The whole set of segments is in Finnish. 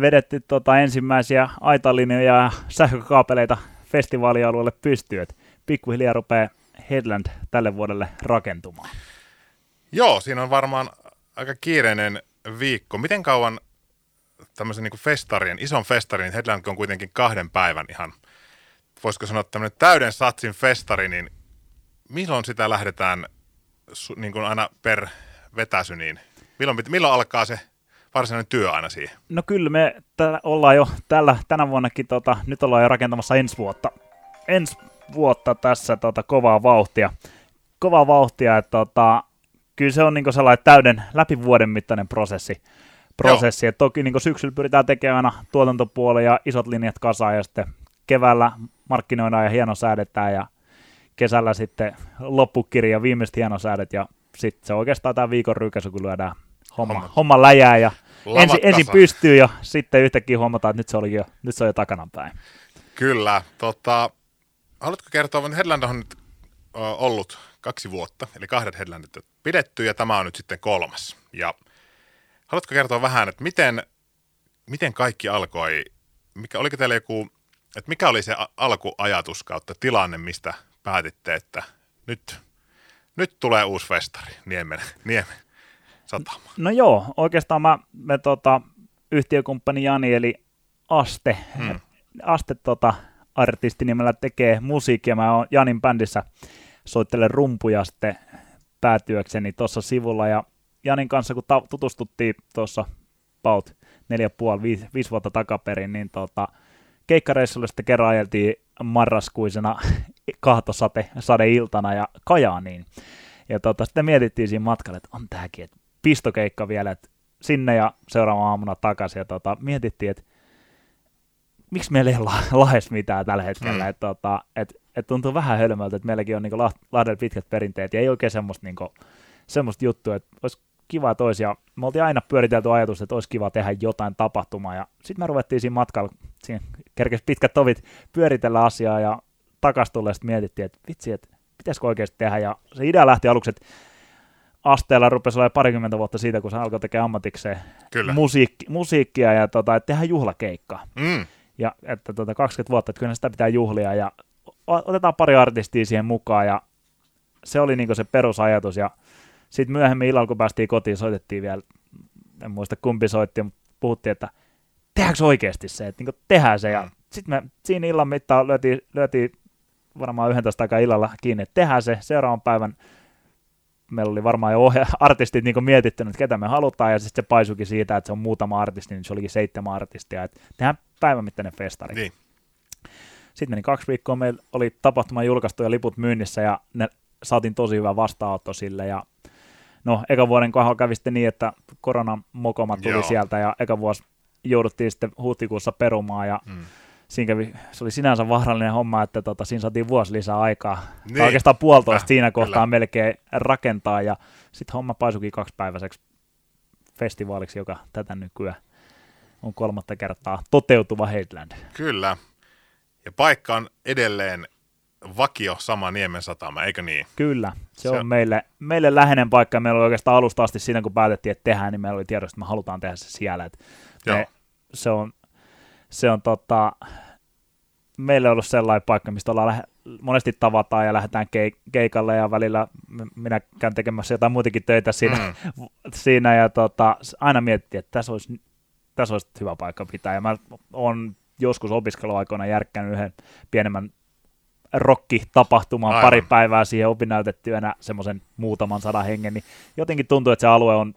vedetty tota ensimmäisiä aitalinjoja ja sähkökaapeleita festivaalialueelle pystyy, että pikkuhiljaa rupeaa Headland tälle vuodelle rakentumaan. Joo, siinä on varmaan aika kiireinen viikko. Miten kauan tämmöisen niin festarien, ison festarin, Headland on kuitenkin kahden päivän ihan, voisiko sanoa tämmöinen täyden satsin festari, niin milloin sitä lähdetään niin kuin aina per vetäsy, niin milloin, milloin alkaa se varsinainen työ aina siihen? No kyllä me täällä ollaan jo tällä, tänä vuonnakin, tota, nyt ollaan jo rakentamassa ensi vuotta. Ensi vuotta tässä tota, kovaa vauhtia. Kovaa vauhtia, että tota, kyllä se on niin sellainen täyden läpi vuoden mittainen prosessi. prosessi. Et toki niin syksyllä pyritään tekemään aina tuotantopuoli ja isot linjat kasaan ja sitten keväällä markkinoidaan ja hieno säädetään ja kesällä sitten loppukirja, viimeiset hienosäädet ja sitten se oikeastaan tämä viikon rykäsy, kun lyödään homma, homma, homma läjää ja ensin, ensin pystyy ja sitten yhtäkkiä huomataan, että nyt se, oli jo, nyt se on jo takanapäin. Kyllä. Tota, haluatko kertoa, että Headland on nyt ollut kaksi vuotta, eli kahdet Headlandit on pidetty ja tämä on nyt sitten kolmas. Ja haluatko kertoa vähän, että miten, miten kaikki alkoi, mikä, oliko teillä joku, että mikä oli se alkuajatus kautta tilanne, mistä päätitte, että nyt, nyt tulee uusi festari Niemen, Niemen satama? No joo, oikeastaan mä, me tota, yhtiökumppani Jani eli Aste, hmm. Aste tota, artisti nimellä tekee musiikkia. Mä oon Janin bändissä soittelen rumpuja sitten päätyökseni tuossa sivulla ja Janin kanssa kun ta- tutustuttiin tuossa about neljä puoli, viisi, viisi vuotta takaperin, niin tota, keikkareissulle sitten kerran ajeltiin marraskuisena kahtosade iltana ja Kajaaniin. Ja tota, sitten mietittiin siinä matkalla, että on tämäkin, että pistokeikka vielä, että sinne ja seuraava aamuna takaisin. Ja tota, mietittiin, että miksi meillä ei ole lahes mitään tällä hetkellä. Mm. Että tota, et, et tuntuu vähän hölmöltä, että meilläkin on niinku Lahdella pitkät perinteet ja ei oikein semmoista, niinku, semmoista juttua, että olisi kiva toisia. Me oltiin aina pyöritelty ajatus, että olisi kiva tehdä jotain tapahtumaa ja sitten me ruvettiin siinä matkalla, siinä kerkesi pitkät tovit pyöritellä asiaa ja takas sitten mietittiin, että vitsi, että pitäisikö oikeasti tehdä ja se idea lähti aluksi, että asteella rupesi olemaan parikymmentä vuotta siitä, kun se alkoi tekemään ammatikseen Kyllä. Musiikki, musiikkia ja tota, että tehdään juhlakeikkaa. Mm. Ja että tota, 20 vuotta, että kyllä sitä pitää juhlia ja otetaan pari artistia siihen mukaan ja se oli niin se perusajatus ja sitten myöhemmin illalla, kun päästiin kotiin, soitettiin vielä, en muista kumpi soitti, mutta puhuttiin, että tehdäänkö oikeasti se, että niin tehdään se. Ja mm. sitten me siinä illan mittaan lyötiin, lyötiin varmaan 11 aikaa illalla kiinni, että tehdään se seuraavan päivän. Meillä oli varmaan jo ohja- artistit niin mietittynyt, että ketä me halutaan, ja sitten se paisukin siitä, että se on muutama artisti, niin se olikin seitsemän artistia, että tehdään päivän mittainen festari. Niin. Sitten meni kaksi viikkoa, meillä oli tapahtuma julkaistu ja liput myynnissä, ja ne saatiin tosi hyvä vastaanotto sille, ja no, eka vuoden kohdalla kävi sitten niin, että koronan mokoma tuli Joo. sieltä, ja eka vuosi jouduttiin sitten huhtikuussa perumaan, ja mm siinä kävi, se oli sinänsä vaarallinen homma, että tota, siinä saatiin vuosi lisää aikaa. Niin. Tai oikeastaan puolitoista äh, siinä kohtaa kyllä. melkein rakentaa ja sitten homma paisukin kaksipäiväiseksi festivaaliksi, joka tätä nykyään on kolmatta kertaa toteutuva Headland. Kyllä. Ja paikka on edelleen vakio sama Niemen satama, eikö niin? Kyllä, se, se on meille, meille läheinen paikka. Meillä oli oikeastaan alusta asti siinä, kun päätettiin, että tehdään, niin meillä oli tiedossa, että me halutaan tehdä se siellä. Että me, se on se on tota, meillä on ollut sellainen paikka, mistä ollaan lähe, monesti tavataan ja lähdetään keik- keikalle ja välillä minä käyn tekemässä jotain muitakin töitä siinä, mm. siinä ja tota, aina miettii, että tässä olisi, tässä olisi hyvä paikka pitää. Ja mä oon joskus opiskeluaikoina järkkänyt yhden pienemmän rokkitapahtumaan pari päivää siihen opinnäytettyänä semmoisen muutaman sadan hengen, niin jotenkin tuntuu, että se alue on,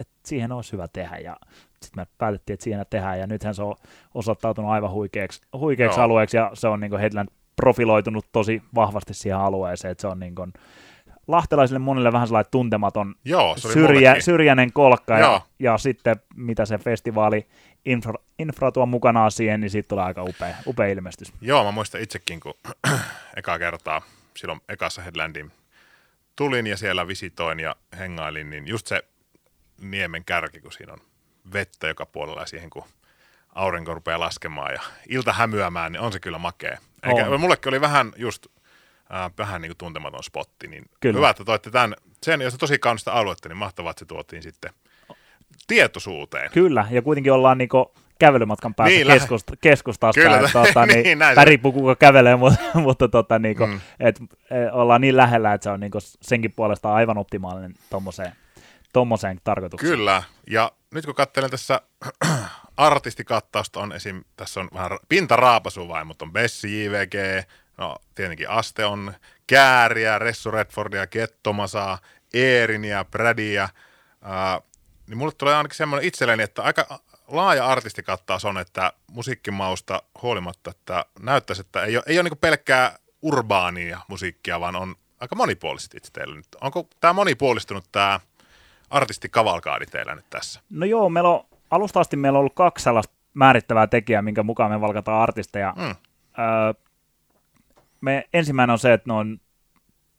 että siihen olisi hyvä tehdä. Ja sitten me päätettiin, että siinä tehdään, ja nythän se on osoittautunut aivan huikeaksi, huikeaksi alueeksi, ja se on niin Headland profiloitunut tosi vahvasti siihen alueeseen, että se on niin kuin, lahtelaisille monille vähän sellainen tuntematon Joo, syrjä, syrjäinen kolkka, ja, ja, sitten mitä se festivaali infra, infra tuo mukanaan siihen, niin siitä tulee aika upea, upea ilmestys. Joo, mä muistan itsekin, kun eka kertaa silloin ekassa Headlandin tulin ja siellä visitoin ja hengailin, niin just se niemen kärki, kun siinä on vettä joka puolella ja siihen kun aurinko rupeaa laskemaan ja ilta hämyämään, niin on se kyllä makea. Eikä, on. mullekin oli vähän just äh, vähän niin kuin tuntematon spotti, niin kyllä. hyvä, että toitte tämän, sen, jos on tosi kaunista aluetta, niin mahtavaa, että se tuotiin sitten tietoisuuteen. Kyllä, ja kuitenkin ollaan niinku kävelymatkan päässä niin, keskust, keskustasta, Kyllä, että, tota, niin, niin, tai se- riippuu kuka kävelee, mutta, mutta tota, niinku, Mm. mm. et, e, ollaan niin lähellä, että se on niinku senkin puolesta aivan optimaalinen tommoseen, tommoseen tarkoitukseen. Kyllä, ja nyt kun katselen tässä artistikattausta on esim. tässä on vähän pintaraapasu vai, mutta on Bessi, JVG, no tietenkin Aste on Kääriä, Ressu Redfordia, Kettomasaa, Eerinia, Bradia, ää, niin mulle tulee ainakin semmoinen itselleni, että aika laaja artistikattaus on, että musiikkimausta huolimatta, että näyttäisi, että ei ole, ei ole niin pelkkää urbaania musiikkia, vaan on aika monipuolisesti itse teillä nyt. Onko tämä monipuolistunut tämä artistikavalkaadi teillä nyt tässä? No joo, meillä on, alusta asti meillä on ollut kaksi sellaista määrittävää tekijää, minkä mukaan me valkataan artisteja. Mm. Öö, me, ensimmäinen on se, että ne on,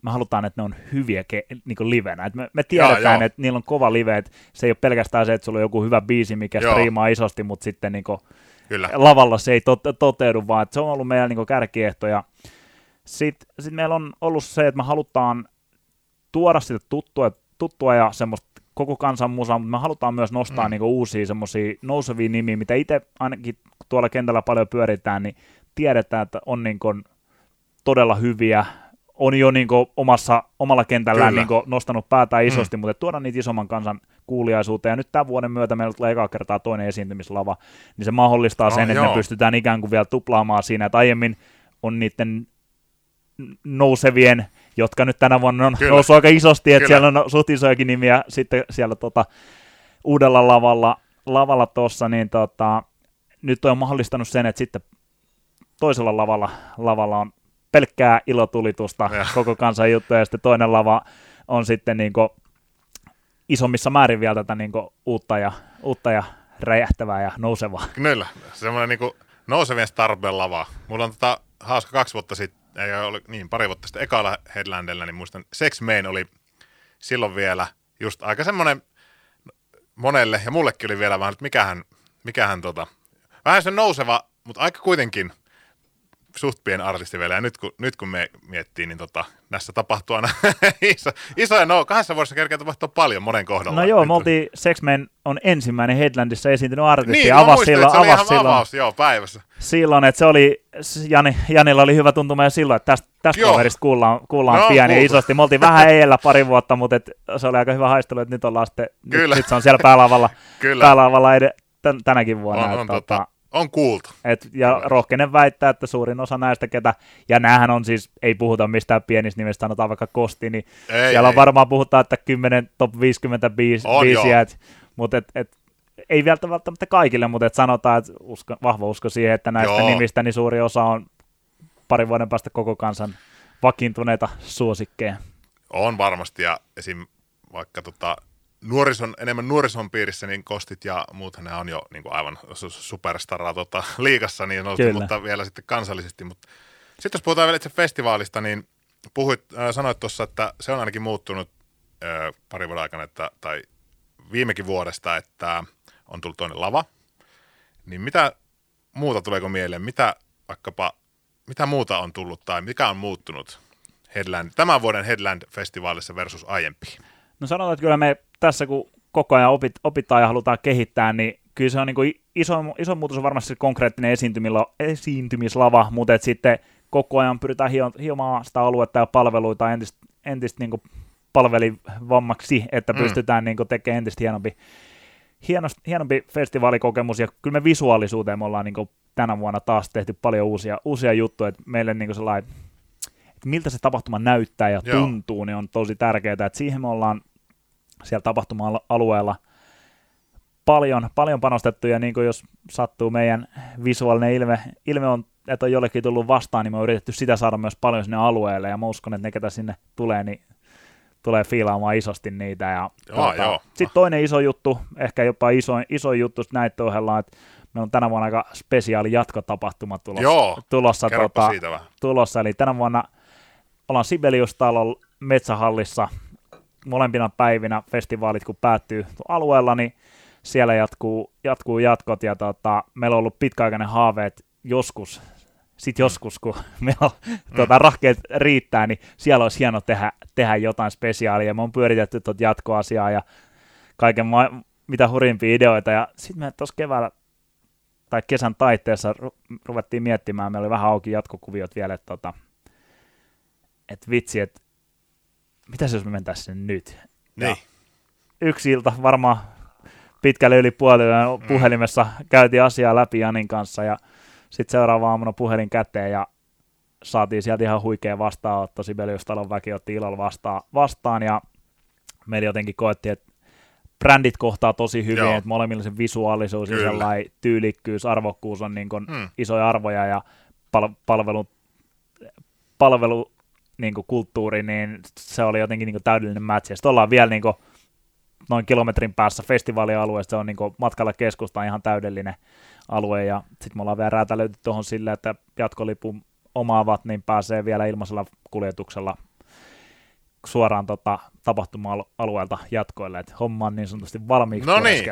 me halutaan, että ne on hyviä ke, niin kuin livenä. Et me, me tiedetään, että niillä on kova live, että se ei ole pelkästään se, että sulla on joku hyvä biisi, mikä Joo. striimaa isosti, mutta sitten niin kuin, Kyllä. lavalla se ei tot, toteudu, vaan että se on ollut meidän niin kärkiehto. Ja sitten sit meillä on ollut se, että me halutaan tuoda sitä tuttua, tuttua ja semmoista koko kansan musaa, mutta me halutaan myös nostaa Mm. mm. niin uusia semmoisia nousevia nimiä, mitä itse ainakin tuolla kentällä paljon pyöritään, niin tiedetään, että on niin kuin todella hyviä, on jo niin kuin omassa, omalla kentällään Kyllä. niin kuin nostanut päätään isosti, mm. mutta tuoda niitä isomman kansan kuuliaisuuteen. Ja nyt tämän vuoden myötä meillä tulee ekaa kertaa toinen esiintymislava, niin se mahdollistaa No, sen, että joo. me pystytään ikään kuin vielä tuplaamaan siinä, että aiemmin on niiden nousevien, jotka nyt tänä vuonna on Kyllä. noussut aika isosti, että Kyllä. siellä on suht isojakin nimiä sitten siellä tota, uudella lavalla, lavalla tuossa, niin tota, nyt on mahdollistanut sen, että sitten toisella lavalla, lavalla on pelkkää ilotulitusta, Ja. koko kansan juttuja, ja sitten toinen lava on sitten niin isommissa määrin vielä tätä niin uutta, ja, uutta ja räjähtävää ja nousevaa. Kyllä, semmoinen niinku nousevien Starbell lava. Mulla on tota, hauska kaksi vuotta sitten, ei ole niin pari vuotta sitten ekalla Headlandella, niin muistan Sex Main oli silloin vielä just aika semmoinen monelle, ja mullekin oli vielä vähän, että mikähän, mikähän tota, vähän se nouseva, mutta aika kuitenkin suht pieni artisti vielä, ja nyt kun, nyt kun me miettii, niin tota, näissä tapahtuu aina iso, isoja, no kahdessa vuodessa kerkeä tapahtuu paljon monen kohdalla. No joo, Nyt- me oltiin Sexman on ensimmäinen Headlandissa esiintynyt artisti, Niin, avasi muistan, silloin, avasi ihan silloin, avaus, joo, päivässä. silloin, että se oli, Jani, Janilla oli hyvä tuntuma jo silloin, että tästä, tästä Joo. kaverista kuullaan, kuullaan No, pieni ja kuultu. isosti. Me oltiin vähän eellä pari vuotta, mutta et, se oli aika hyvä haistelu, että nyt ollaan sitten, nyt, Kyllä. nyt se on siellä päälavalla, Kyllä, päälavalla ed- tän, tänäkin vuonna. on, on, tota, tota, on kuultu. et, ja Kyllä. rohkenen väittää, että suurin osa näistä, ketä, ja näähän on siis, ei puhuta mistään pienistä nimistä, sanotaan vaikka Kosti, niin Ei, siellä ei. on varmaan puhutaan, että 10 top 50 biis, On, biisiä, et, mutta et, et, ei vielä välttämättä kaikille, mutta et sanotaan, että usko, vahva usko siihen, että näistä Joo. nimistä niin suuri osa on parin vuoden päästä koko kansan vakiintuneita suosikkeja. On varmasti, ja esim. vaikka tota, nuorison, enemmän nuorison piirissä, niin kostit ja muuthan ne on jo niin kuin aivan su- superstaraa tota, liigassa, niin on, Kyllä. mutta vielä sitten kansallisesti. Mutta sitten jos puhutaan vielä itse festivaalista, niin puhuit, äh, sanoit tuossa, että se on ainakin muuttunut äh, pari vuoden aikana, että, tai viimekin vuodesta, että on tullut toinen lava. Niin mitä muuta tuleeko mieleen? Mitä vaikkapa, mitä muuta on tullut tai mikä on muuttunut Headland, tämän vuoden Headland-festivaalissa versus aiempiin? No sanotaan, että kyllä me tässä kun koko ajan opit, opitaan ja halutaan kehittää, niin kyllä se on niin kuin iso, iso muutos on varmasti se konkreettinen esiintymislava, mutta et sitten koko ajan pyritään hio, hiomaan sitä aluetta ja palveluita entistä, entistä niin palvelivammaksi, että Mm. pystytään niin tekemään entistä hienompi, hienosti, hienompi festivaalikokemus, ja kyllä me visuaalisuuteen me ollaan niin tänä vuonna taas tehty paljon uusia, uusia juttuja, että meille niin sellainen, että miltä se tapahtuma näyttää ja Joo. tuntuu, niin on tosi tärkeää, että siihen me ollaan siellä tapahtuma-alueella paljon, paljon panostettu, ja niin kuin jos sattuu meidän visuaalinen ilme, ilme on, että on jollekin tullut vastaan, niin me on yritetty sitä saada myös paljon sinne alueelle, ja mä uskon, että ne, ketä sinne tulee, niin tulee fiilaamaan isosti niitä. Ja, Joo, joo. Sitten toinen iso juttu, ehkä jopa iso, iso juttu näiden ohella, että meillä on tänä vuonna aika spesiaali jatkotapahtuma tulossa. Joo, tulossa, tota, siitä vähän. tulossa. Eli tänä vuonna ollaan Sibelius-talon metsähallissa molempina päivinä festivaalit, kun päättyy alueella, niin siellä jatkuu, jatkuu jatkot. Ja tota, meillä on ollut pitkäaikainen haave, että joskus, sit joskus, kun meillä on tota, rahkeet riittää, niin siellä olisi hieno tehdä, tehdä jotain spesiaalia. Me on pyöritetty tuota jatkoasiaa ja kaiken ma- mitä hurimpia ideoita. Ja sitten me tuossa keväällä tai kesän taitteessa ru- ruvettiin miettimään, meillä oli vähän auki jatkokuviot vielä, että tota, et vitsi, että mitä jos me mentäisiin nyt? Niin. Yksi ilta varmaan pitkälle yli puoli mm. puhelimessa käytiin asiaa läpi Janin kanssa ja sitten seuraava aamuna puhelin käteen ja saatiin sieltä ihan huikea vastaanotto. Sibelius-talon väki otti ilolla vastaan, vastaan ja meillä jotenkin koettiin, että brändit kohtaa tosi hyvin, Joo. että molemmilla se visuaalisuus Kyllä. ja sellainen tyylikkyys, arvokkuus on niin hmm. isoja arvoja ja pal- palvelu, palvelu niin kuin kulttuuri, niin se oli jotenkin niin kuin täydellinen match. Ja sitten ollaan vielä niin kuin noin kilometrin päässä festivaalialueesta, se on niin kuin matkalla keskustaan ihan täydellinen alue, ja sitten me ollaan vielä räätälöity tuohon sille, että jatkolipun omaavat, niin pääsee vielä ilmaisella kuljetuksella suoraan tota, tapahtuma-alueelta jatkoille, että homma on niin sanotusti valmiiksi no niin.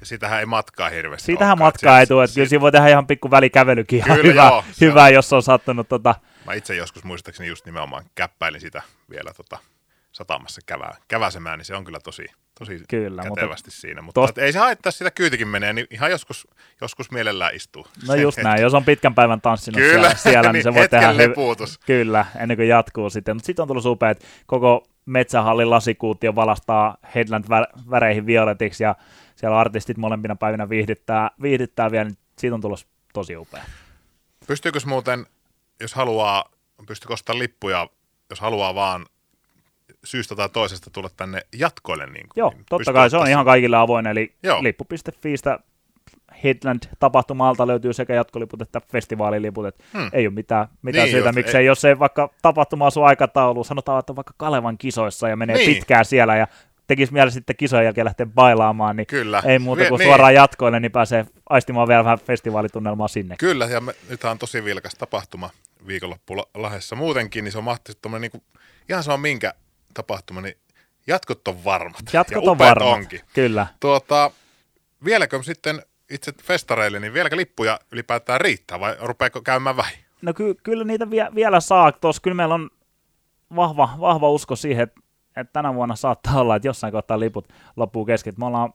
Ja sitähän ei matkaa hirveästi Siitähän matkaa ei tule, että kyllä siinä voi tehdä ihan pikku välikävelykin ihan kyllä, hyvä, joo, hyvä jos on sattunut tota... Mä itse joskus muistaakseni just nimenomaan käppäilin sitä vielä tota, satamassa kävää, käväsemään, niin se on kyllä tosi, tosi kyllä, kätevästi mutta siinä. Mutta tosta... ei se haittaa, sitä kyytikin menee, niin ihan joskus, joskus mielellään istuu. No just näin, jos on pitkän päivän tanssinut kyllä, siellä, siellä niin, se voi tehdä lepuutus. Kyllä, ennen kuin jatkuu sitten. Mutta sitten on tullut upea, että koko metsähallin lasikuutio valastaa Headland-väreihin violetiksi ja siellä artistit molempina päivinä viihdyttää, viihdyttää vielä, niin siitä on tullut tosi upea. Pystyykö muuten, jos haluaa, pystyykö ostamaan lippuja, jos haluaa vaan syystä tai toisesta tulla tänne jatkoille. Niin kuin, Joo, niin totta kai se on ihan kaikille avoin, eli Joo. lippu.fiistä Headland-tapahtumalta löytyy sekä jatkoliput että festivaaliliput, että hmm. ei ole mitään, mitään niin, syytä, jos, miksei, ei. jos ei vaikka tapahtuma asuu aikataulu, sanotaan, että vaikka Kalevan kisoissa ja menee niin. pitkään siellä ja tekisi mieli sitten kisojen jälkeen lähteä bailaamaan, niin Kyllä. ei muuta kuin niin. suoraan jatkoille, niin pääsee aistimaan vielä vähän festivaalitunnelmaa sinne. Kyllä, ja me, nythän on tosi vilkas tapahtuma viikonloppu Lahdessa muutenkin, niin se on mahtavasti niin kuin, ihan sama minkä tapahtuma, niin jatkot on varmat. Jatkot on varmat, onkin. kyllä. Tuota, vieläkö sitten itse festareille, niin vieläkö lippuja ylipäätään riittää vai rupeako käymään vähin? No ky- kyllä niitä vie- vielä saa. Tuossa kyllä meillä on vahva, vahva usko siihen, että, että tänä vuonna saattaa olla, että jossain kohtaa liput loppuu kesken. Me ollaan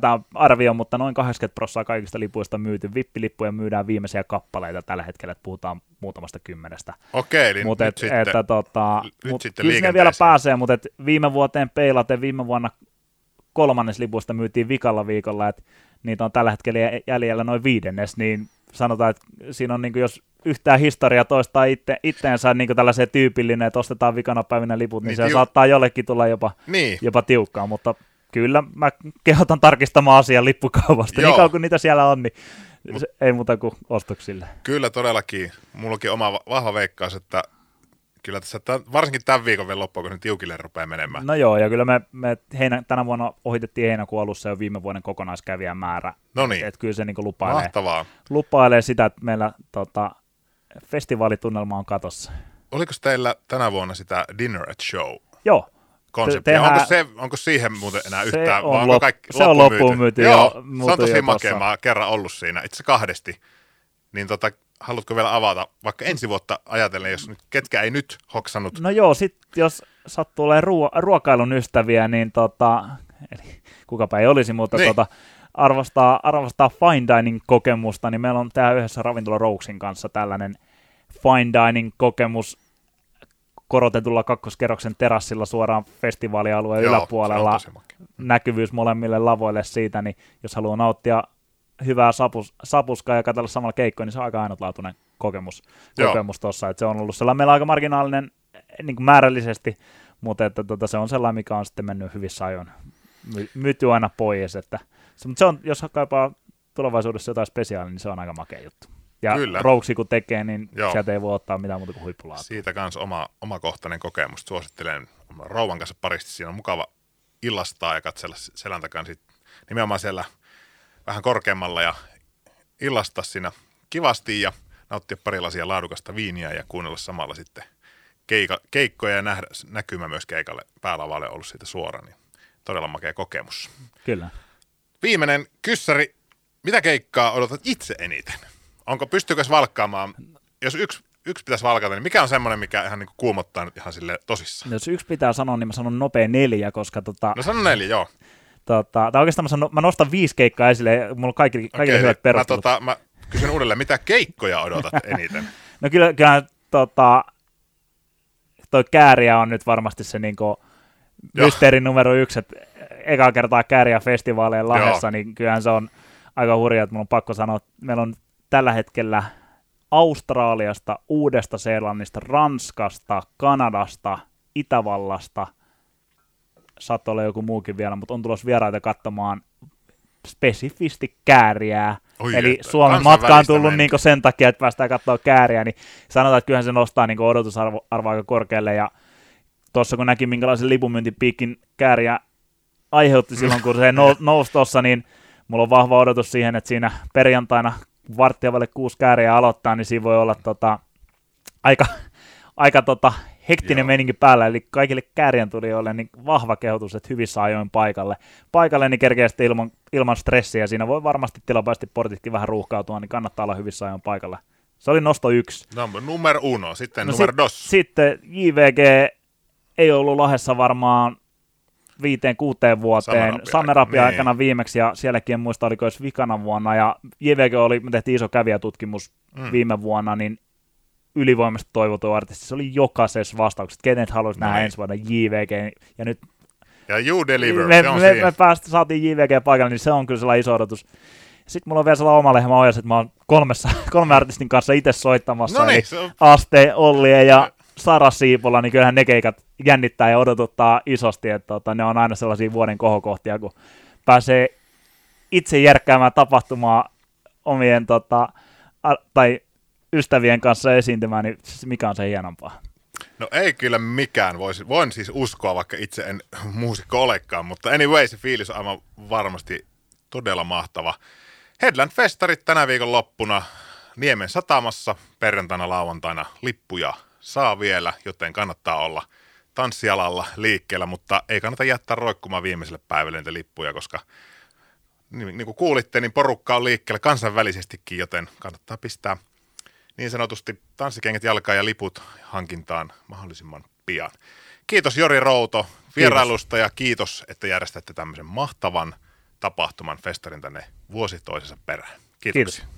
tämä arvio, mutta noin 80 prosenttia kaikista lipuista myyty. Vippilippuja myydään viimeisiä kappaleita tällä hetkellä, että puhutaan muutamasta kymmenestä. Okei, eli mut nyt, et, sitten, että, tota, nyt mut sitten kyllä vielä pääsee, mutta et viime vuoteen peilaten viime vuonna kolmannes lipuista myytiin vikalla viikolla, että niitä on tällä hetkellä jäljellä noin viidennes, niin sanotaan, että siinä on, niin kuin, jos yhtään historia toistaa itse, itteensä niin tällaiseen tyypillinen, että ostetaan vikana päivinä liput, niin, niin se tiu- saattaa jollekin tulla jopa, niin. jopa tiukkaa, mutta kyllä mä kehotan tarkistamaan asian lippukaupasta, niin kauan kuin niitä siellä on, niin Mut, ei muuta kuin ostoksille. Kyllä todellakin. Mullakin oma vahva veikkaus, että kyllä tässä tämän, varsinkin tämän viikon vielä loppuun, kun tiukille rupeaa menemään. No joo, ja kyllä me, me heinä, tänä vuonna ohitettiin heinäkuun alussa jo viime vuoden kokonaiskävijän määrä. No niin. Että kyllä se niin lupailee, Mahtavaa. lupailee sitä, että meillä tota, festivaalitunnelma on katossa. Oliko teillä tänä vuonna sitä Dinner at Show? Joo, konseptia. Tehdään, onko, se, onko siihen muuten enää yhtään? On onko lop, kaikki se on loppuun myyty. Joo, se on tosi makea. Mä kerran ollut siinä, itse kahdesti. Niin tota, haluatko vielä avata, vaikka ensi vuotta ajatellen, jos nyt, ketkä ei nyt hoksannut? No joo, sit jos sattuu olemaan ruo- ruokailun ystäviä, niin tota, eli kukapa ei olisi, mutta niin. tota, arvostaa, arvostaa fine dining kokemusta, niin meillä on tää yhdessä Ravintola Rouksin kanssa tällainen fine dining kokemus korotetulla kakkoskerroksen terassilla suoraan festivaalialueen Joo, yläpuolella näkyvyys molemmille lavoille siitä, niin jos haluaa nauttia hyvää sapus, sapuskaa ja katsella samalla keikkoa, niin se on aika ainutlaatuinen kokemus, kokemus tuossa. Se on ollut sellainen meillä aika marginaalinen niin kuin määrällisesti, mutta että, tota, se on sellainen, mikä on sitten mennyt hyvissä ajoin my, myyty aina pois. Että, se, mutta se on, jos kaipaa tulevaisuudessa jotain spesiaalia, niin se on aika makea juttu. Ja Kyllä. Rouksi kun tekee, niin Joo. sieltä ei voi ottaa mitään muuta kuin huippulaatua. Siitä kanssa oma, omakohtainen kokemus. Suosittelen rouvan kanssa paristi. Siinä on mukava illastaa ja katsella selän takan sit nimenomaan siellä vähän korkeammalla ja illastaa siinä kivasti ja nauttia pari lasia laadukasta viiniä ja kuunnella samalla sitten keika, keikkoja ja nähdä, näkymä myös keikalle päälavalle ollut siitä suora, niin todella makea kokemus. Kyllä. Viimeinen kyssäri, mitä keikkaa odotat itse eniten? onko, pystyykö valkkaamaan, jos yksi, yksi pitäisi valkata, niin mikä on semmoinen, mikä ihan niin kuumottaa nyt ihan sille tosissaan? Jos yksi pitää sanoa, niin mä sanon nopea neljä, koska tota... No sano neljä, joo. tota, tai oikeastaan mä, sanon, mä nostan viisi keikkaa esille, mulla on kaikki, kaikille Okei, hyvät mä, perustelut. tota, mä kysyn uudelleen, mitä keikkoja odotat eniten? No kyllä, kyllä tota, toi kääriä on nyt varmasti se niinku Joo. mysteeri numero yksi, että eka kertaa kääriä festivaaleja Lahdessa, Joo. niin kyllähän se on aika hurjaa, että mun on pakko sanoa, että meillä on tällä hetkellä Australiasta, Uudesta Seelannista, Ranskasta, Kanadasta, Itävallasta, saattoi olla joku muukin vielä, mutta on tulossa vieraita katsomaan spesifisti kääriää. Oi Eli Suomen matka on tullut niinku sen takia, että päästään katsoa kääriä, niin sanotaan, että kyllähän se nostaa niinku odotusarvo arvo aika korkealle. Ja tuossa kun näki, minkälaisen lipunmyyntipiikin kääriä aiheutti silloin, kun se nou- nousi tuossa, niin mulla on vahva odotus siihen, että siinä perjantaina varttia vaille kuusi kääriä aloittaa, niin siinä voi olla tota, aika, aika tota, hektinen Joo. meininki päällä, eli kaikille käärien tulijoille niin vahva kehotus, että hyvissä ajoin paikalle. Paikalle niin kerkeä sitten ilman, ilman stressiä, siinä voi varmasti tilapäisesti portitkin vähän ruuhkautua, niin kannattaa olla hyvissä ajoin paikalle. Se oli nosto yksi. No, numero uno, sitten No numero sit- dos. Sitten JVG ei ollut Lahdessa varmaan viiteen kuuteen vuoteen, aikana, aikana viimeksi, ja sielläkin en muista, oliko edes vikana vuonna, ja JVG oli, me tehtiin iso kävijätutkimus Mm. viime vuonna, niin ylivoimasti toivotu artisti, se oli jokaisessa vastauksessa, kenen haluaisi nähdä niin. ensi vuonna JVG, ja nyt Ja you deliver, me, se on me, siinä. me päästä, saatiin JVG paikalle, niin se on kyllä sellainen iso odotus. Sitten mulla on vielä sellainen oma lehmä ojas, että mä oon kolmessa, kolme artistin kanssa itse soittamassa, No eli niin, se on, Aste, Ollie ja Sara Siipola, niin kyllähän ne keikat jännittää ja odotuttaa isosti, että tota, ne on aina sellaisia vuoden kohokohtia, kun pääsee itse järkkäämään tapahtumaa omien tota, a, tai ystävien kanssa esiintymään, niin siis mikä on se hienompaa? no ei kyllä mikään. Voisi, voin siis uskoa, vaikka itse en muusikko olekaan, mutta anyway, se fiilis on aivan varmasti todella mahtava. Headland-festarit tänä viikon loppuna Niemen satamassa, perjantaina lauantaina lippuja saa vielä, joten kannattaa olla tanssialalla liikkeellä, mutta ei kannata jättää roikkumaan viimeiselle päivälle niitä lippuja, koska niin, niin kuin kuulitte, niin porukka on liikkeellä kansainvälisestikin, joten kannattaa pistää niin sanotusti tanssikengät jalkaan ja liput hankintaan mahdollisimman pian. Kiitos Jori Routo vierailusta ja kiitos, että järjestätte tämmöisen mahtavan tapahtuman festarin tänne vuosi toisensa perään. Kiitoksia. Kiitos.